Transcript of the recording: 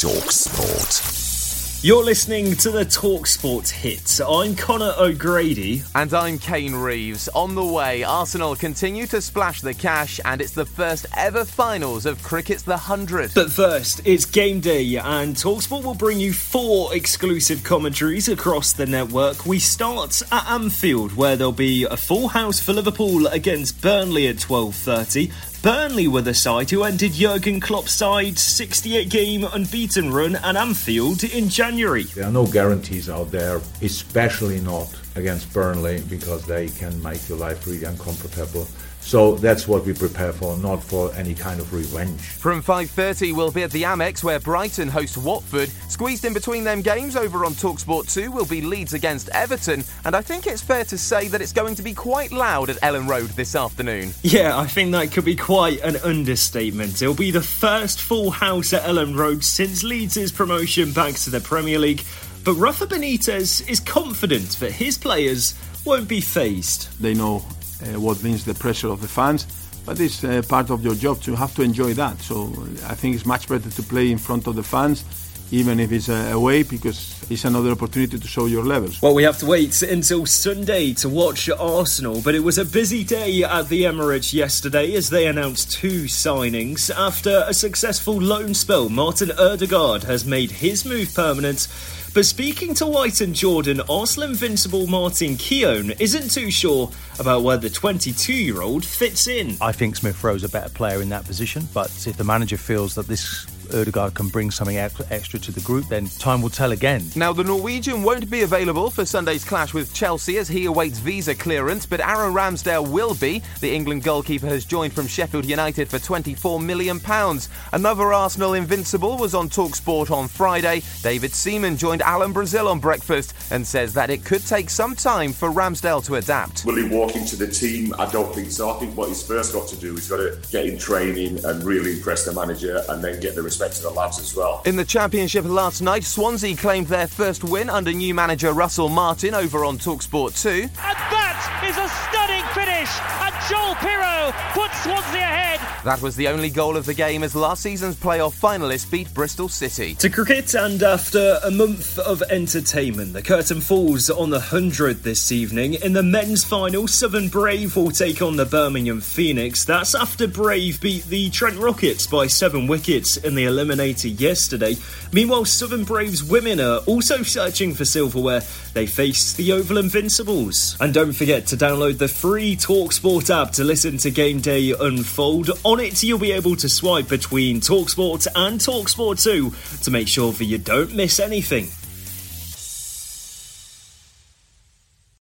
Talk Sport. You're listening to the Talksport hits. I'm Connor O'Grady. And I'm Kane Reeves. On the way, Arsenal continue to splash the cash, and it's the first ever finals of cricket's The 100. But first, it's game day, and Talksport will bring you four exclusive commentaries across the network. We start at Anfield, where there'll be a full house for Liverpool against Burnley at 12.30. Burnley were the side who ended Jurgen Klopp's side 68 game unbeaten run at Anfield in January. There are no guarantees out there, especially not against Burnley, because they can make your life really uncomfortable. So that's what we prepare for, not for any kind of revenge. From 5.30, we'll be at the Amex where Brighton host Watford. Squeezed in between them games over on TalkSport 2 will be Leeds against Everton. And I think it's fair to say that it's going to be quite loud at Elland Road this afternoon. Yeah, I think that could be quite an understatement. It'll be the first full house at Elland Road since Leeds' promotion back to the Premier League. But Rafa Benitez is confident that his players won't be phased. They know uh, what means the pressure of the fans. But it's uh, part of your job to have to enjoy that. So I think it's much better to play in front of the fans, even if it's uh, away, because it's another opportunity to show your levels. Well, we have to wait until Sunday to watch Arsenal, but it was a busy day at the Emirates yesterday as they announced two signings. After a successful loan spell, Martin Odegaard has made his move permanent. But speaking to White and Jordan, Arsenal invincible Martin Keown isn't too sure about where the 22 year old fits in. I think Smith Rowe's a better player in that position, but if the manager feels that this Odegaard can bring something extra to the group, then time will tell again. Now, the Norwegian won't be available for Sunday's clash with Chelsea as he awaits visa clearance, but Aaron Ramsdale will be. The England goalkeeper has joined from Sheffield United for £24 million. Another Arsenal invincible was on Talksport on Friday. David Seaman joined Alan Brazil on breakfast and says that it could take some time for Ramsdale to adapt. Will he walk into the team? I don't think so. I think what he's first got to do is got to get in training and really impress the manager and then get the respect respect to the lads as well. In the Championship last night, Swansea claimed their first win under new manager Russell Martin over on Talksport 2. And that is a stunning finish, and Joel Piroe puts Swansea ahead. That was the only goal of the game as last season's playoff finalists beat Bristol City. To cricket, and after a month of entertainment, the curtain falls on the 100 this evening. In the men's final, Southern Brave will take on the Birmingham Phoenix. That's after Brave beat the Trent Rockets by seven wickets in the eliminator yesterday. Meanwhile, Southern Braves women are also searching for silverware. They face the Oval Invincibles. And don't forget to download the free Talksport app to listen to game day unfold. On it, you'll be able to swipe between Talksport and Talksport 2 to make sure that you don't miss anything.